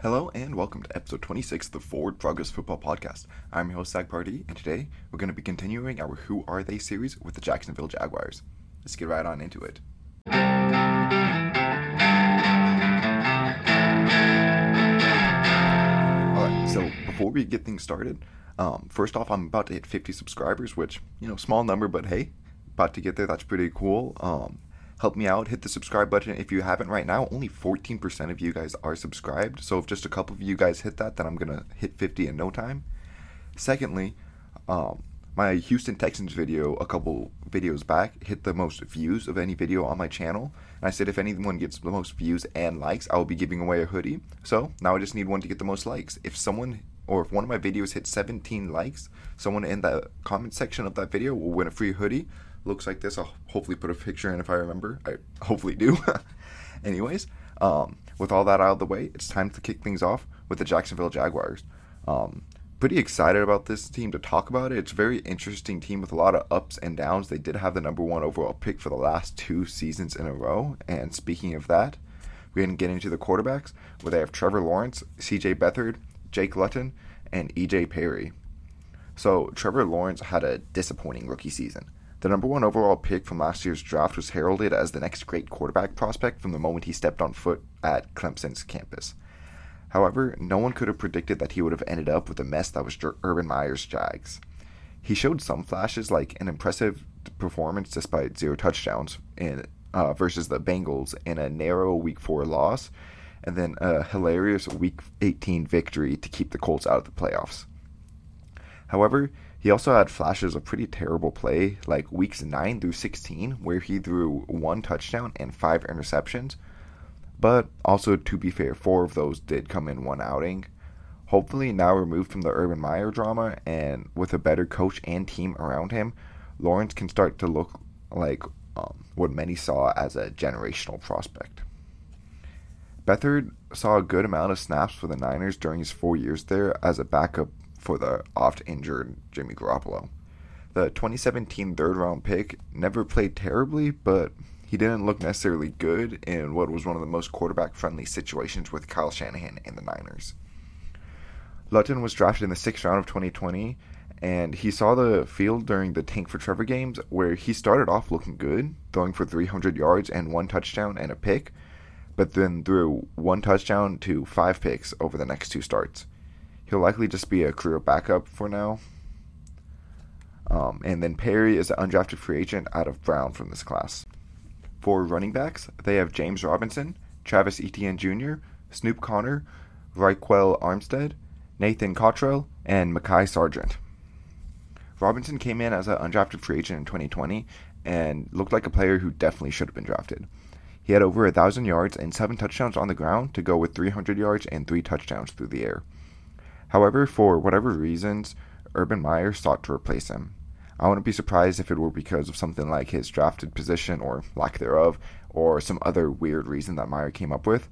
Hello and welcome to episode 26 of the Forward Progress Football Podcast. I'm your host, Zach Party, and today we're going to be continuing our Who Are They series with the Jacksonville Jaguars. Let's get right on into it. Alright, so before we get things started, um, first off, I'm about to hit 50 subscribers, which, you know, small number, but hey, about to get there. That's pretty cool. Um, help me out. Hit the subscribe button if you haven't right now. Only 14% of you guys are subscribed. So if just a couple of you guys hit that, then I'm going to hit 50 in no time. Secondly, um, my Houston Texans video a couple videos back hit the most views of any video on my channel. And I said if anyone gets the most views and likes, I will be giving away a hoodie. So now I just need one to get the most likes. If someone or if one of my videos hit 17 likes, someone in the comment section of that video will win a free hoodie looks like this. I'll hopefully put a picture in if I remember. I hopefully do. Anyways, um, with all that out of the way, it's time to kick things off with the Jacksonville Jaguars. Um, pretty excited about this team to talk about it. It's a very interesting team with a lot of ups and downs. They did have the number one overall pick for the last two seasons in a row. And speaking of that, we're going to get into the quarterbacks where they have Trevor Lawrence, CJ Beathard, Jake Luton, and EJ Perry. So Trevor Lawrence had a disappointing rookie season. The number one overall pick from last year's draft was heralded as the next great quarterback prospect from the moment he stepped on foot at Clemson's campus. However, no one could have predicted that he would have ended up with the mess that was Urban Meyer's Jags. He showed some flashes, like an impressive performance despite zero touchdowns in uh, versus the Bengals in a narrow Week 4 loss, and then a hilarious Week 18 victory to keep the Colts out of the playoffs. However, he also had flashes of pretty terrible play, like weeks 9 through 16, where he threw one touchdown and five interceptions. But also, to be fair, four of those did come in one outing. Hopefully, now removed from the Urban Meyer drama and with a better coach and team around him, Lawrence can start to look like um, what many saw as a generational prospect. Beathard saw a good amount of snaps for the Niners during his four years there as a backup for the oft injured Jimmy Garoppolo. The 2017 third round pick never played terribly, but he didn't look necessarily good in what was one of the most quarterback friendly situations with Kyle Shanahan and the Niners. Luton was drafted in the sixth round of 2020, and he saw the field during the Tank for Trevor games where he started off looking good, throwing for 300 yards and one touchdown and a pick, but then threw one touchdown to five picks over the next two starts. He'll likely just be a career backup for now. Um, and then Perry is an undrafted free agent out of Brown from this class. For running backs, they have James Robinson, Travis Etienne Jr., Snoop Conner, Ryquell Armstead, Nathan Cottrell, and Mekhi Sargent. Robinson came in as an undrafted free agent in 2020 and looked like a player who definitely should have been drafted. He had over a thousand yards and seven touchdowns on the ground to go with 300 yards and three touchdowns through the air. However, for whatever reasons, Urban Meyer sought to replace him. I wouldn't be surprised if it were because of something like his drafted position or lack thereof, or some other weird reason that Meyer came up with.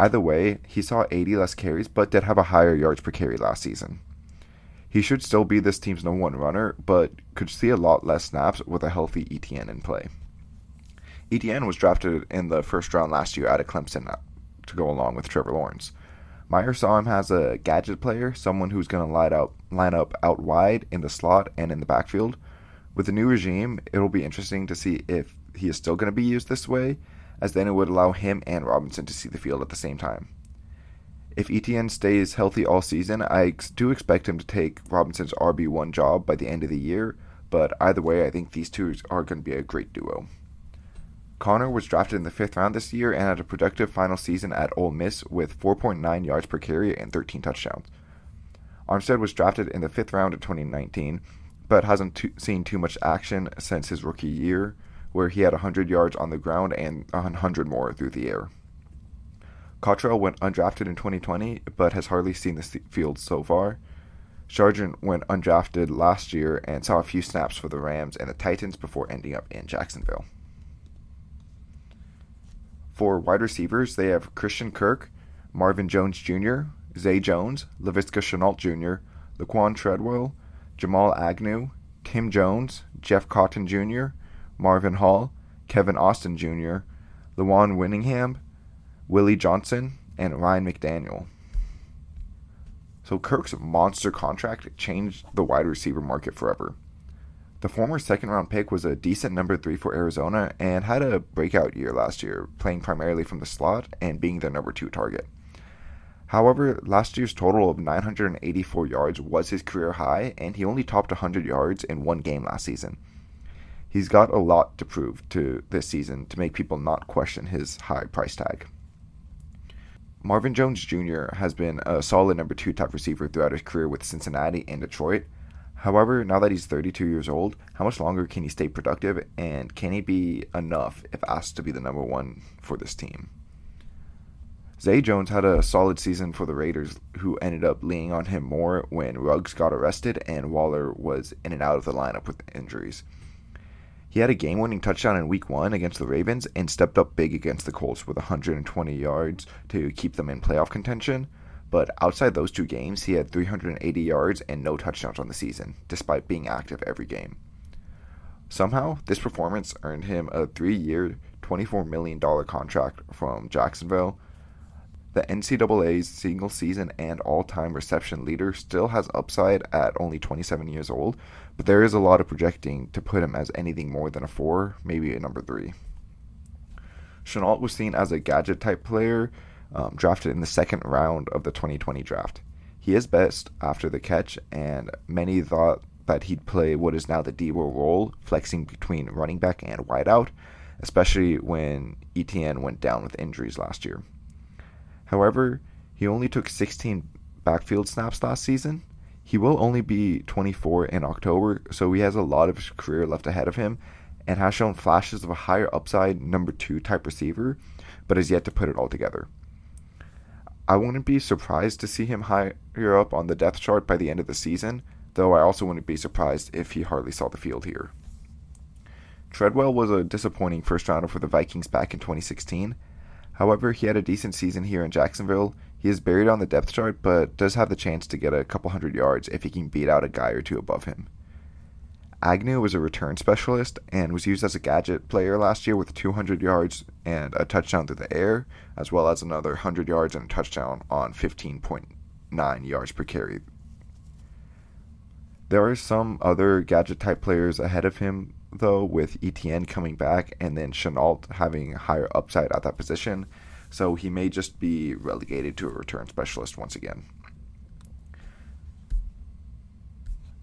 Either way, he saw 80 less carries but did have a higher yards per carry last season. He should still be this team's number one runner, but could see a lot less snaps with a healthy Etienne in play. Etienne was drafted in the first round last year out of Clemson uh, to go along with Trevor Lawrence. Meyer saw him as a gadget player, someone who's going to line up, line up out wide in the slot and in the backfield. With the new regime, it'll be interesting to see if he is still going to be used this way, as then it would allow him and Robinson to see the field at the same time. If Etienne stays healthy all season, I do expect him to take Robinson's RB1 job by the end of the year, but either way, I think these two are going to be a great duo. Conner was drafted in the fifth round this year and had a productive final season at Ole Miss with 4.9 yards per carry and 13 touchdowns. Armstead was drafted in the fifth round of 2019, but hasn't seen too much action since his rookie year, where he had 100 yards on the ground and 100 more through the air. Cottrell went undrafted in 2020, but has hardly seen the field so far. Sargent went undrafted last year and saw a few snaps for the Rams and the Titans before ending up in Jacksonville. For wide receivers, they have Christian Kirk, Marvin Jones Jr., Zay Jones, Laviska Shenault Jr., Laquon Treadwell, Jamal Agnew, Tim Jones, Jeff Cotton Jr., Marvin Hall, Kevin Austin Jr., Lawan Winningham, Willie Johnson, and Ryan McDaniel. So Kirk's monster contract changed the wide receiver market forever. The former second round pick was a decent number three for Arizona and had a breakout year last year, playing primarily from the slot and being their number two target. However, last year's total of 984 yards was his career high, and he only topped 100 yards in one game last season. He's got a lot to prove to this season to make people not question his high price tag. Marvin Jones Jr. has been a solid number two type receiver throughout his career with Cincinnati and Detroit. However, now that he's 32 years old, how much longer can he stay productive and can he be enough if asked to be the number one for this team? Zay Jones had a solid season for the Raiders, who ended up leaning on him more when Ruggs got arrested and Waller was in and out of the lineup with injuries. He had a game winning touchdown in week one against the Ravens and stepped up big against the Colts with 120 yards to keep them in playoff contention. But outside those two games, he had 380 yards and no touchdowns on the season, despite being active every game. Somehow, this performance earned him a three year, $24 million contract from Jacksonville, the NCAA's single season and all time reception leader still has upside at only 27 years old, but there is a lot of projecting to put him as anything more than a 4, maybe a number 3. Shenault was seen as a gadget type player um, drafted in the second round of the 2020 draft. He is best after the catch, and many thought that he'd play what is now the Deebo role, flexing between running back and wideout, especially when Etienne went down with injuries last year. However, he only took 16 backfield snaps last season. He will only be 24 in October, so he has a lot of his career left ahead of him and has shown flashes of a higher upside number two type receiver, but has yet to put it all together. I wouldn't be surprised to see him higher up on the depth chart by the end of the season, though I also wouldn't be surprised if he hardly saw the field here. Treadwell was a disappointing first rounder for the Vikings back in 2016, However, he had a decent season here in Jacksonville. He is buried on the depth chart, but does have the chance to get a couple hundred yards if he can beat out a guy or two above him. Agnew was a return specialist and was used as a gadget player last year with 200 yards and a touchdown through the air, as well as another 100 yards and a touchdown on 15.9 yards per carry. There are some other gadget type players ahead of him though, with Etienne coming back and then Shenault having higher upside at that position. So he may just be relegated to a return specialist once again.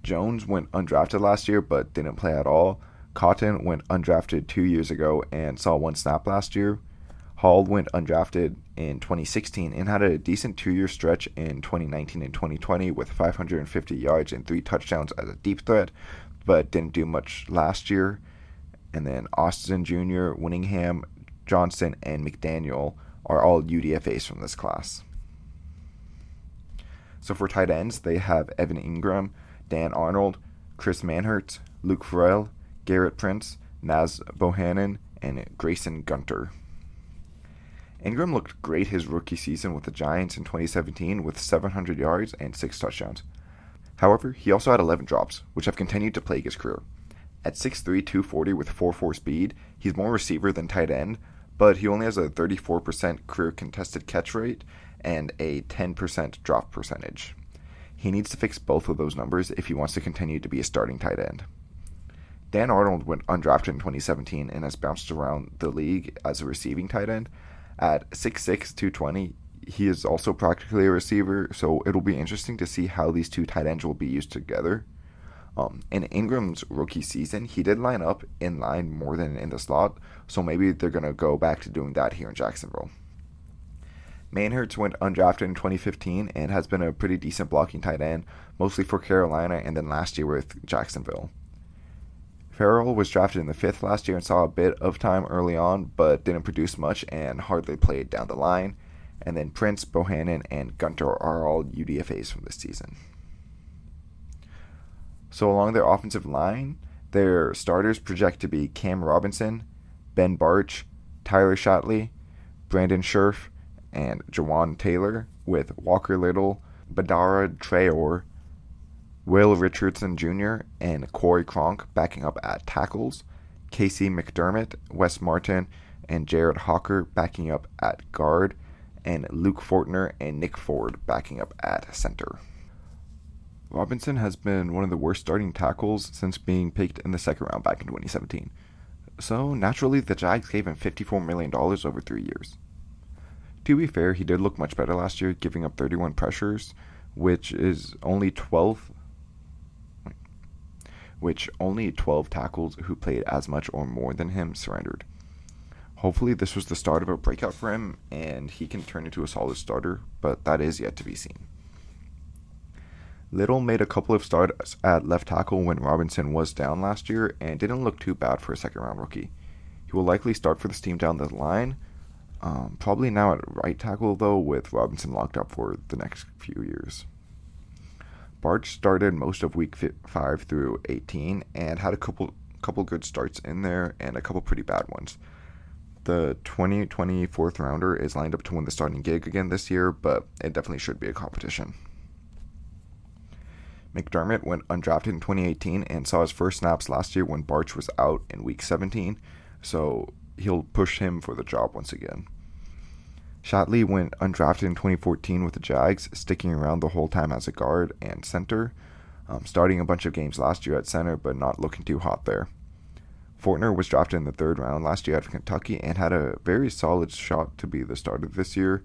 Jones went undrafted last year but didn't play at all. Cotton went undrafted two years ago and saw one snap last year. Hall went undrafted in 2016 and had a decent two year stretch in 2019 and 2020 with 550 yards and three touchdowns as a deep threat, but didn't do much last year. And then Austin Jr., Winningham, Johnson, and McDaniel are all UDFAs from this class. So for tight ends, they have Evan Engram, Dan Arnold, Chris Manhertz, Luke Farrell, Gerrit Prince, Naz Bohannon, and Grayson Gunter. Engram looked great his rookie season with the Giants in 2017 with 700 yards and 6 touchdowns. However, he also had 11 drops, which have continued to plague his career. At 6'3, 240 with 4 4 speed, he's more receiver than tight end, but he only has a 34% career contested catch rate and a 10% drop percentage. He needs to fix both of those numbers if he wants to continue to be a starting tight end. Dan Arnold went undrafted in 2017 and has bounced around the league as a receiving tight end. At 6'6, 220, he is also practically a receiver, so it'll be interesting to see how these two tight ends will be used together. Um, in Engram's rookie season, he did line up in line more than in the slot, so maybe they're going to go back to doing that here in Jacksonville. Manhertz went undrafted in 2015 and has been a pretty decent blocking tight end, mostly for Carolina and then last year with Jacksonville. Farrell was drafted in the fifth last year and saw a bit of time early on, but didn't produce much and hardly played down the line. And then Prince, Bohannon, and Gunter are all UDFAs from this season. So along their offensive line, their starters project to be Cam Robinson, Ben Bartch, Tyler Shatley, Brandon Scherff, and Jawaan Taylor, with Walker Little, Badara Traore, Will Richardson Jr., and Corey Cronk backing up at tackles, Casey McDermott, Wes Martin, and Jared Hocker backing up at guard, and Luke Fortner and Nick Ford backing up at center. Robinson has been one of the worst starting tackles since being picked in the second round back in 2017. So, naturally, the Jags gave him $54 million over three years. To be fair, he did look much better last year, giving up 31 pressures, which is only 12 which only 12 tackles who played as much or more than him surrendered. Hopefully, this was the start of a breakout for him and he can turn into a solid starter, but that is yet to be seen. Little made a couple of starts at left tackle when Robinson was down last year and didn't look too bad for a second round rookie. He will likely start for this team down the line. Um, probably now at right tackle, though, with Robinson locked up for the next few years. Bartch started most of week 5 through 18 and had a couple couple good starts in there and a couple pretty bad ones. The 2020 fourth rounder is lined up to win the starting gig again this year, but it definitely should be a competition. McDermott went undrafted in 2018 and saw his first snaps last year when Bartch was out in week 17, so he'll push him for the job once again. Shatley went undrafted in 2014 with the Jags, sticking around the whole time as a guard and center, um, starting a bunch of games last year at center, but not looking too hot there. Fortner was drafted in the third round last year out of Kentucky and had a very solid shot to be the starter this year.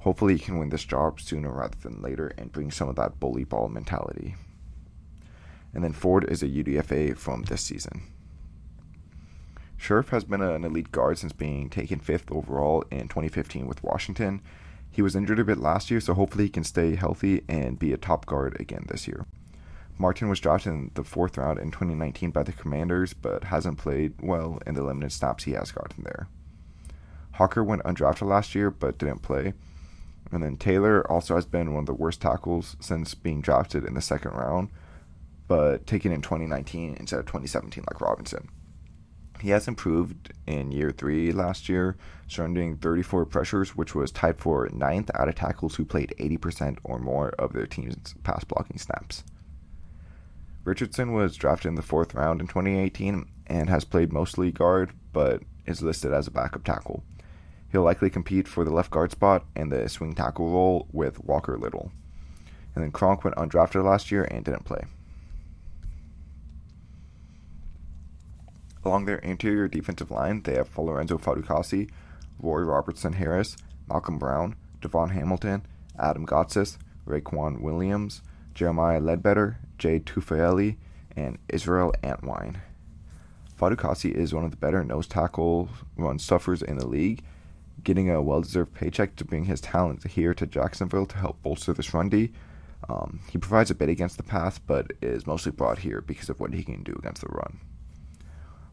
Hopefully, he can win this job sooner rather than later and bring some of that bully ball mentality. And then Ford is a UDFA from this season. Scherff has been an elite guard since being taken fifth overall in 2015 with Washington. He was injured a bit last year, so hopefully he can stay healthy and be a top guard again this year. Martin was drafted in the fourth round in 2019 by the Commanders, but hasn't played well in the limited snaps he has gotten there. Hocker went undrafted last year, but didn't play. And then Taylor also has been one of the worst tackles since being drafted in the second round, but taken in 2019 instead of 2017 like Robinson. He has improved in year three last year, surrendering 34 pressures, which was tied for ninth out of tackles who played 80% or more of their team's pass blocking snaps. Richardson was drafted in the fourth round in 2018 and has played mostly guard, but is listed as a backup tackle. He'll likely compete for the left guard spot and the swing tackle role with Walker Little. And then Cronk went undrafted last year and didn't play. Along their interior defensive line, they have Lorenzo Fatukasi, Roy Robertson Harris, Malcolm Brown, DaVon Hamilton, Adam Gotsis, Raequan Williams, Jeremiah Ledbetter, Jay Tufele, and Israel Antwine. Fatukasi is one of the better nose tackle run stuffers in the league, getting a well deserved paycheck to bring his talent here to Jacksonville to help bolster this run D. Um, he provides a bit against the pass, but is mostly brought here because of what he can do against the run.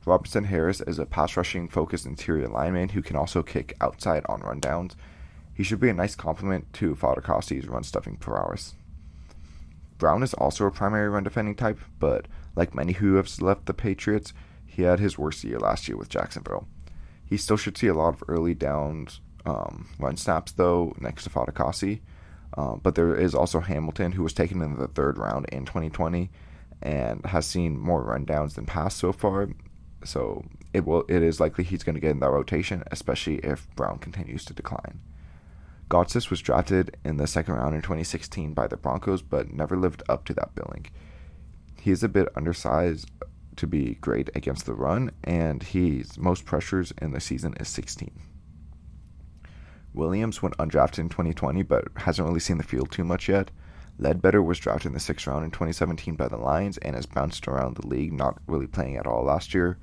Robertson Harris is a pass rushing focused interior lineman who can also kick outside on rundowns. He should be a nice complement to Fatukasi's run stuffing prowess. Brown is also a primary run defending type, but like many who have left the Patriots, he had his worst year last year with Jacksonville. He still should see a lot of early downs um, run snaps, though, next to Fatukasi. Um, but there is also Hamilton, who was taken in the third round in 2020 and has seen more rundowns than pass so far. So it will it is likely he's going to get in that rotation, especially if Brown continues to decline. Gotsis was drafted in the second round in 2016 by the Broncos, but never lived up to that billing. He is a bit undersized to be great against the run, and his most pressures in the season is 16. Williams went undrafted in 2020, but hasn't really seen the field too much yet. Ledbetter was drafted in the sixth round in 2017 by the Lions and has bounced around the league, not really playing at all last year.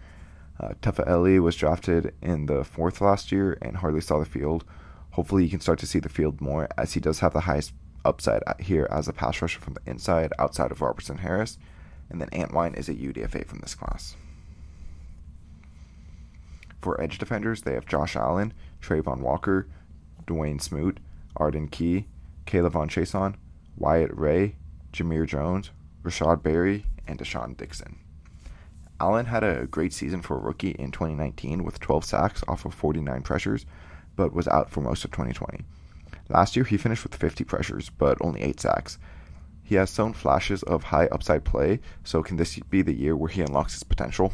Uh, Tufele was drafted in the fourth last year and hardly saw the field. Hopefully, you can start to see the field more as he does have the highest upside here as a pass rusher from the inside, outside of Robertson Harris. And then Antwine is a UDFA from this class. For edge defenders, they have Josh Allen, Travon Walker, Dawuane Smoot, Arden Key, K'Lavon Chaisson, Wyatt Ray, Jamir Jones, Rashod Berry, and Deshaun Dixon. Allen had a great season for a rookie in 2019 with 12 sacks off of 49 pressures, but was out for most of 2020. Last year, he finished with 50 pressures, but only 8 sacks. He has shown flashes of high upside play, so can this be the year where he unlocks his potential?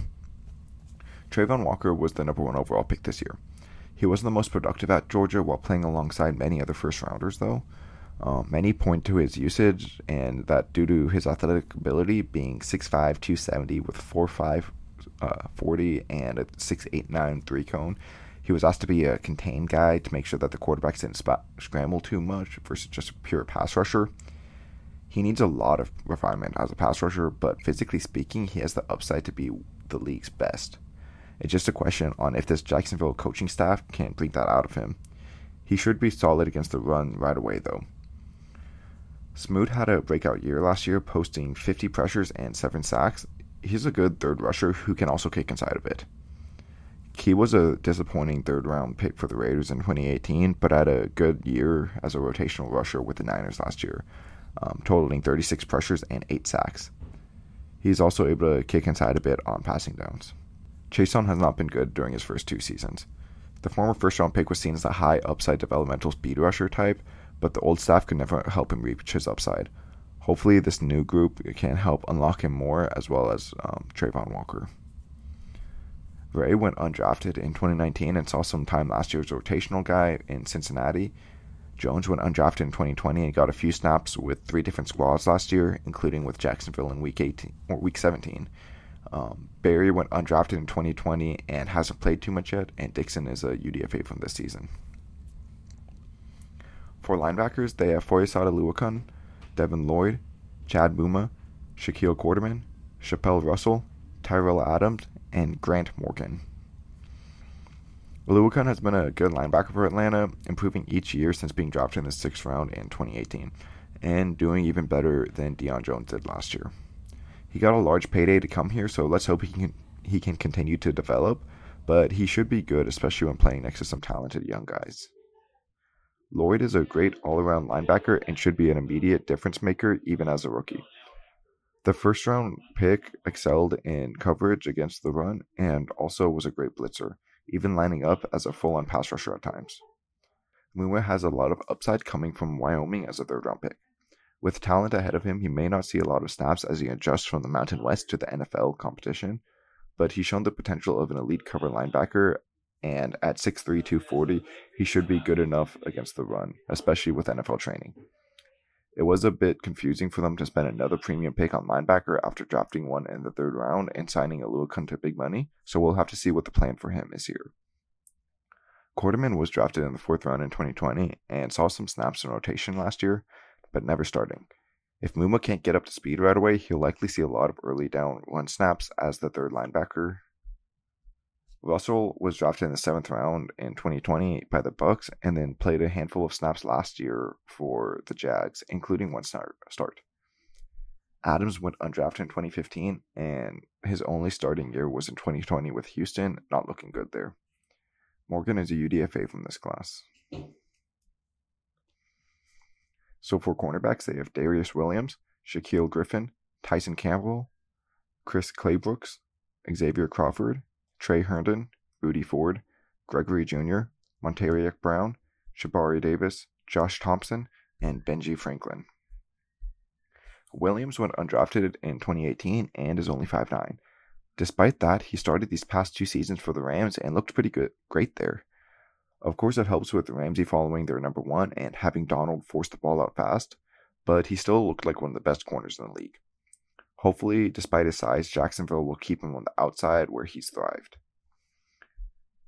Travon Walker was the number one overall pick this year. He wasn't the most productive at Georgia while playing alongside many other first rounders, though. Um, many point to his usage, and that due to his athletic ability being 6'5, 270 with 4'5, uh, 40, and a 6'8, 3 cone, he was asked to be a contained guy to make sure that the quarterbacks didn't scramble too much versus just a pure pass rusher. He needs a lot of refinement as a pass rusher, but physically speaking, he has the upside to be the league's best. It's just a question on if this Jacksonville coaching staff can bring that out of him. He should be solid against the run right away, though. Smoot had a breakout year last year, posting 50 pressures and 7 sacks. He's a good third rusher who can also kick inside a bit. He was a disappointing third round pick for the Raiders in 2018, but had a good year as a rotational rusher with the Niners last year, um, totaling 36 pressures and 8 sacks. He's also able to kick inside a bit on passing downs. Chaisson has not been good during his first two seasons. The former first round pick was seen as a high upside developmental speed rusher type, but the old staff could never help him reach his upside. Hopefully, this new group can help unlock him more, as well as um, Travon Walker. Ray went undrafted in 2019 and saw some time last year as rotational guy in Cincinnati. Jones went undrafted in 2020 and got a few snaps with three different squads last year, including with Jacksonville in Week 18 or Week 17. Um, Berry went undrafted in 2020 and hasn't played too much yet, and Dixon is a UDFA from this season. For linebackers, they have Foyesade Oluokun, Devin Lloyd, Chad Muma, Shaquille Quarterman, Chapelle Russell, Tyrell Adams, and Grant Morgan. Oluokun has been a good linebacker for Atlanta, improving each year since being drafted in the sixth round in 2018, and doing even better than Deion Jones did last year. He got a large payday to come here, so let's hope he can he can continue to develop, but he should be good, especially when playing next to some talented young guys. Lloyd is a great all around linebacker and should be an immediate difference maker even as a rookie. The first round pick excelled in coverage against the run and also was a great blitzer, even lining up as a full on pass rusher at times. Muma has a lot of upside coming from Wyoming as a third round pick. With talent ahead of him, he may not see a lot of snaps as he adjusts from the Mountain West to the NFL competition, but he's shown the potential of an elite cover linebacker and at 6'3", 240, he should be good enough against the run, especially with NFL training. It was a bit confusing for them to spend another premium pick on linebacker after drafting one in the third round and signing a Oluokun to big money, so we'll have to see what the plan for him is here. Quarterman was drafted in the fourth round in 2020 and saw some snaps in rotation last year, but never starting. If Muma can't get up to speed right away, he'll likely see a lot of early down run snaps as the third linebacker Russell was drafted in the seventh round in 2020 by the Bucs, and then played a handful of snaps last year for the Jags, including one start. Adams went undrafted in 2015, and his only starting year was in 2020 with Houston, not looking good there. Morgan is a UDFA from this class. So for cornerbacks, they have Darious Williams, Shaquill Griffin, Tyson Campbell, Chris Claybrooks, Xavier Crawford, Tre Herndon, Rudy Ford, Gregory Jr., Montaric Brown, Shabari Davis, Josh Thompson, and Benji Franklin. Williams went undrafted in 2018 and is only 5'9. Despite that, he started these past two seasons for the Rams and looked pretty good, great there. Of course, it helps with Ramsey following their number one and having Donald force the ball out fast, but he still looked like one of the best corners in the league. Hopefully, despite his size, Jacksonville will keep him on the outside where he's thrived.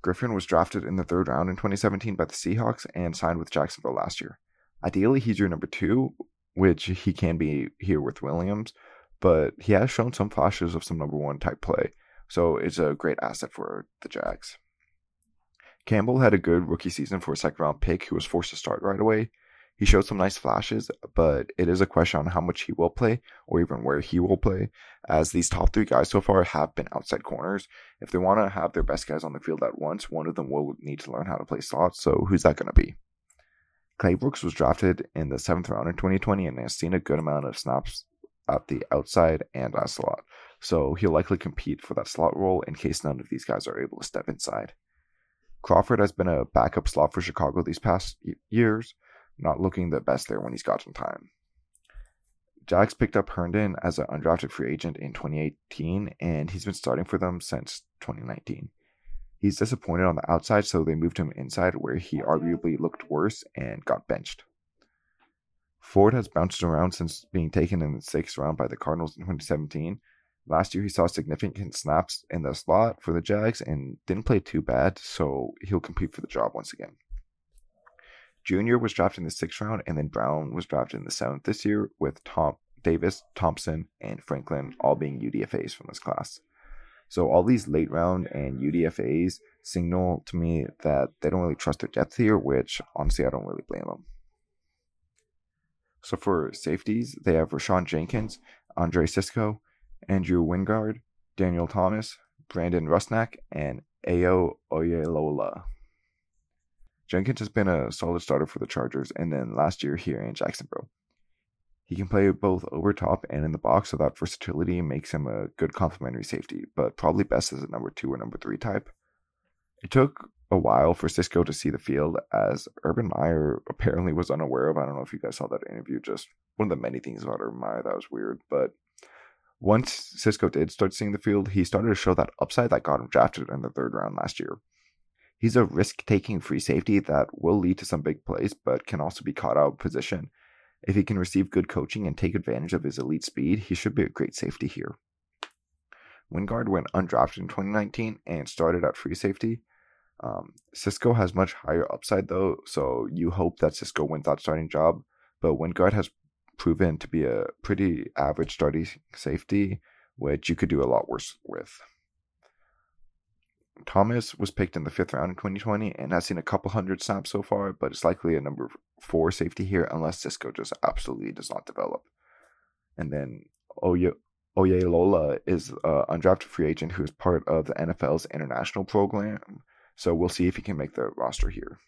Griffin was drafted in the third round in 2017 by the Seahawks and signed with Jacksonville last year. Ideally, he's your number two, which he can be here with Williams, but he has shown some flashes of some number one type play, so it's a great asset for the Jags. Campbell had a good rookie season for a second round pick who was forced to start right away, he showed some nice flashes, but it is a question on how much he will play or even where he will play, as these top three guys so far have been outside corners. If they want to have their best guys on the field at once, one of them will need to learn how to play slots. So who's that going to be? Claybrooks was drafted in the seventh round in 2020 and has seen a good amount of snaps at the outside and as slot. So he'll likely compete for that slot role in case none of these guys are able to step inside. Crawford has been a backup slot for Chicago these past years, not looking the best there when he's got some time. Jags picked up Herndon as an undrafted free agent in 2018, and he's been starting for them since 2019. He's disappointed on the outside, so they moved him inside where he arguably looked worse and got benched. Ford has bounced around since being taken in the sixth round by the Cardinals in 2017. Last year, he saw significant snaps in the slot for the Jags and didn't play too bad, so he'll compete for the job once again. Junior was drafted in the sixth round, and then Brown was drafted in the seventh this year, with Tom Davis, Thompson, and Franklin all being UDFAs from this class. So all these late round and UDFAs signal to me that they don't really trust their depth here, which honestly I don't really blame them. So for safeties, they have Rayshawn Jenkins, Andre Cisco, Andrew Wingard, Daniel Thomas, Brandon Rusnak, and Ayo Oyelola. Jenkins has been a solid starter for the Chargers, and then last year here in Jacksonville. He can play both over top and in the box, so that versatility makes him a good complementary safety, but probably best as a number two or number three type. It took a while for Cisco to see the field, as Urban Meyer apparently was unaware of. I don't know if you guys saw that interview, just one of the many things about Urban Meyer that was weird. But once Cisco did start seeing the field, he started to show that upside that got him drafted in the third round last year. He's a risk taking free safety that will lead to some big plays, but can also be caught out of position if he can receive good coaching and take advantage of his elite speed, he should be a great safety here. Wingard went undrafted in 2019 and started at free safety. Um, Cisco has much higher upside though, so you hope that Cisco wins that starting job. But Wingard has proven to be a pretty average starting safety, which you could do a lot worse with. Thomas was picked in the fifth round in 2020 and has seen a couple hundred snaps so far, but it's likely a number four safety here unless Cisco just absolutely does not develop. And then Oye, Oyelola is an undrafted free agent who is part of the NFL's international program, so we'll see if he can make the roster here.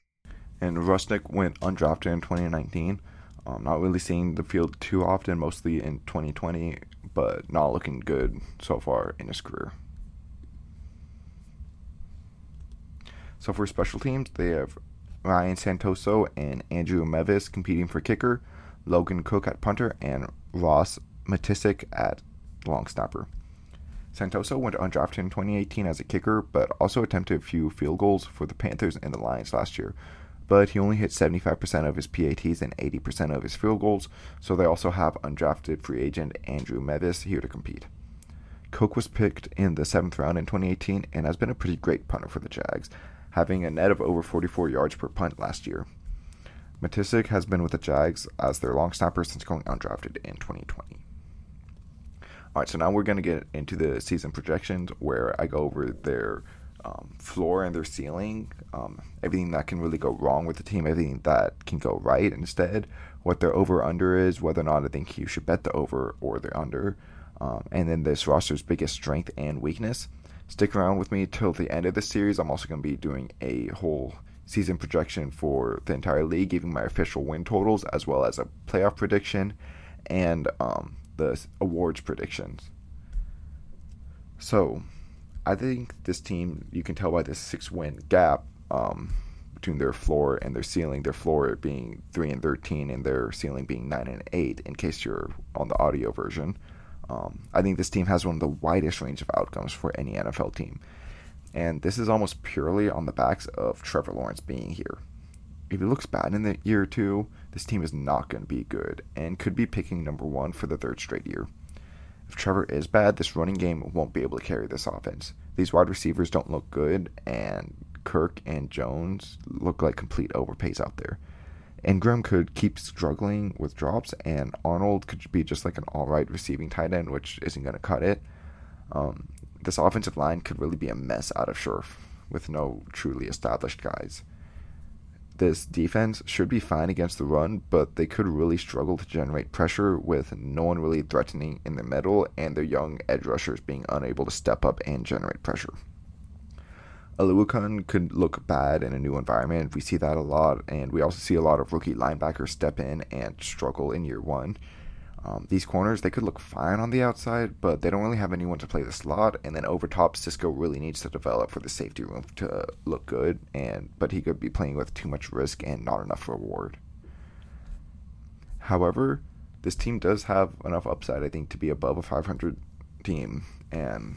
And Rusnak went undrafted in 2019. Um, not really seeing the field too often, mostly in 2020, but not looking good so far in his career. So for special teams, they have Ryan Santoso and Andrew Mevis competing for kicker, Logan Cooke at punter, and Ross Matiscik at long snapper. Santoso went undrafted in 2018 as a kicker, but also attempted a few field goals for the Panthers and the Lions last year. But he only hit 75% of his PATs and 80% of his field goals, so they also have undrafted free agent Andrew Mevis here to compete. Cooke was picked in the seventh round in 2018 and has been a pretty great punter for the Jags, having a net of over 44 yards per punt last year. Matiscik has been with the Jags as their long snapper since going undrafted in 2020. All right, so now we're going to get into the season projections where I go over their um, floor and their ceiling, um, everything that can really go wrong with the team, everything that can go right instead, what their over under is, whether or not I think you should bet the over or the under, um, and then this roster's biggest strength and weakness stick around with me till the end of the series. I'm also going to be doing a whole season projection for the entire league, giving my official win totals as well as a playoff prediction and um, the awards predictions. So, I think this team, you can tell by this six win gap um, between their floor and their ceiling, their floor being 3 and 13 and their ceiling being 9 and 8, in case you're on the audio version. Um, I think this team has one of the widest range of outcomes for any NFL team. And this is almost purely on the backs of Trevor Lawrence being here. If he looks bad in the year two, this team is not going to be good and could be picking number one for the third straight year. If Trevor is bad, this running game won't be able to carry this offense. These wide receivers don't look good, and Kirk and Jones look like complete overpays out there. Engram could keep struggling with drops, and Arnold could be just like an all right receiving tight end, which isn't going to cut it. Um, this offensive line could really be a mess out of Scherff with no truly established guys. This defense should be fine against the run, but they could really struggle to generate pressure with no one really threatening in the middle and their young edge rushers being unable to step up and generate pressure. Oluokun could look bad in a new environment. We see that a lot, and we also see a lot of rookie linebackers step in and struggle in year one. Um, these corners, they could look fine on the outside, but they don't really have anyone to play the slot. And then over top, Cisco really needs to develop for the safety room to look good. And but he could be playing with too much risk and not enough reward. However, this team does have enough upside, I think, to be above a 500 team, and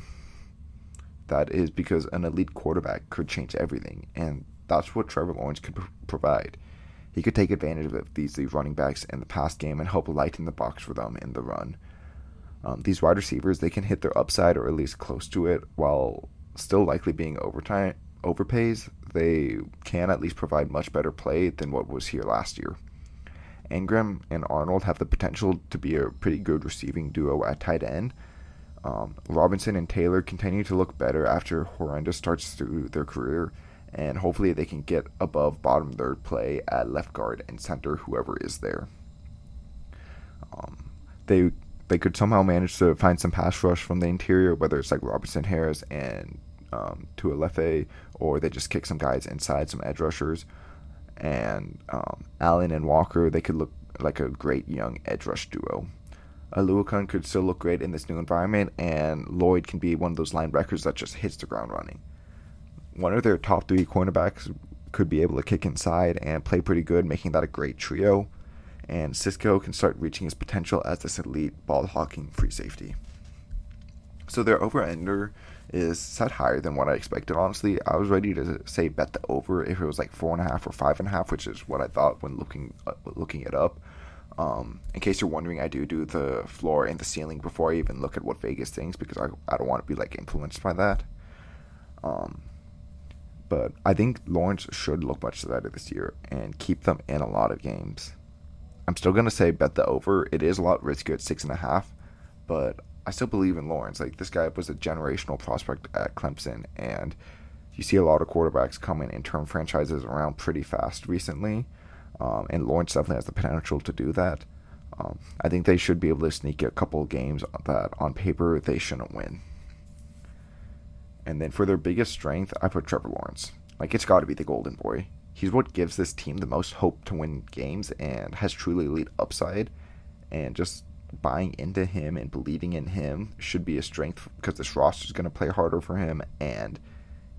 that is because an elite quarterback could change everything, and that's what Trevor Lawrence could provide. he could take advantage of these, these running backs in the pass game and help lighten the box for them in the run. Um, these wide receivers, they can hit their upside or at least close to it while still likely being overtime overpays. They can at least provide much better play than what was here last year. Engram and Arnold have the potential to be a pretty good receiving duo at tight end. Um, Robinson and Taylor continue to look better after horrendous starts through their career, and hopefully they can get above bottom third play at left guard and center, whoever is there. Um, they they could somehow manage to find some pass rush from the interior, whether it's like Robinson Harris and um, Tufele, or they just kick some guys inside, some edge rushers. And um, Allen and Walker, they could look like a great young edge rush duo. Oluokun could still look great in this new environment, and Lloyd can be one of those linebackers that just hits the ground running. One of their top three cornerbacks could be able to kick inside and play pretty good, making that a great trio and Cisco can start reaching his potential as this elite ball hawking free safety. So their over ender is set higher than what I expected. Honestly, I was ready to say bet the over if it was like four and a half or five and a half, which is what I thought when looking uh, looking it up. Um, in case you're wondering, I do do the floor and the ceiling before I even look at what Vegas thinks because I, I don't want to be like influenced by that. Um, but I think Lawrence should look much better this year and keep them in a lot of games. I'm still gonna say bet the over. It is a lot riskier at six and a half, but I still believe in Lawrence. Like this guy was a generational prospect at Clemson, and you see a lot of quarterbacks coming and turn franchises around pretty fast recently. Um, and Lawrence definitely has the potential to do that. Um, I think they should be able to sneak a couple games that on paper they shouldn't win. And then for their biggest strength, I put Trevor Lawrence. Like it's got to be the golden boy he's what gives this team the most hope to win games and has truly elite upside. And just buying into him and believing in him should be a strength because this roster is going to play harder for him. And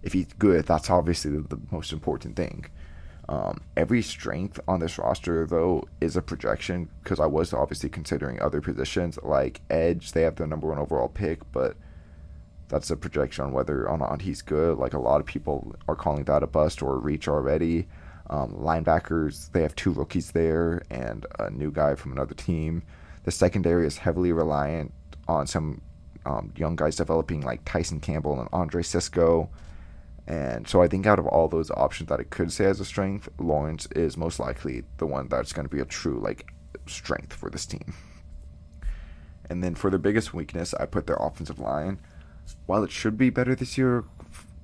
if he's good, that's obviously the, the most important thing. Um, every strength on this roster, though, is a projection because I was obviously considering other positions like edge. They have the number one overall pick, but that's a projection on whether or not he's good. Like a lot of people are calling that a bust or a reach already. Um, linebackers, they have two rookies there and a new guy from another team. The secondary is heavily reliant on some um, young guys developing like Tyson Campbell and Andre Cisco. And so I think out of all those options that I could say as a strength, Lawrence is most likely the one that's going to be a true like strength for this team. And then for their biggest weakness, I put their offensive line while it should be better this year,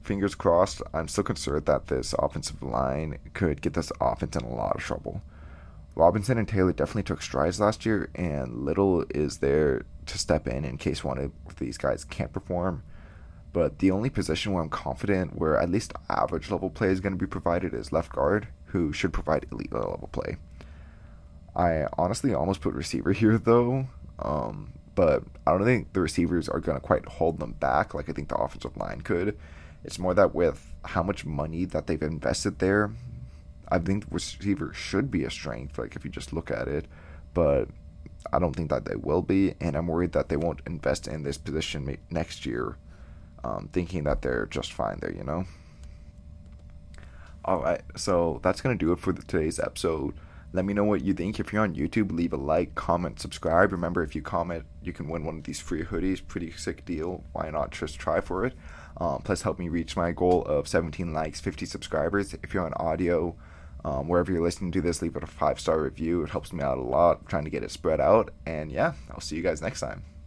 fingers crossed, I'm still concerned that this offensive line could get this offense in a lot of trouble. Robinson and Taylor definitely took strides last year, and Little is there to step in in case one of these guys can't perform. But the only position where I'm confident where at least average level play is going to be provided is left guard, who should provide elite level play. I honestly almost put receiver here though. Um, but I don't think the receivers are going to quite hold them back like I think the offensive line could. It's more that with how much money that they've invested there, I think the receiver should be a strength, like if you just look at it. But I don't think that they will be, and I'm worried that they won't invest in this position next year, um, thinking that they're just fine there, you know? All right, so that's going to do it for today's episode. Let me know what you think. If you're on YouTube, leave a like, comment, subscribe. Remember, if you comment, you can win one of these free hoodies. Pretty sick deal. Why not just try for it? Um, plus, help me reach my goal of 17 likes, 50 subscribers. If you're on audio, um, wherever you're listening to this, leave it a five star review. It helps me out a lot. I'm trying to get it spread out. And yeah, I'll see you guys next time.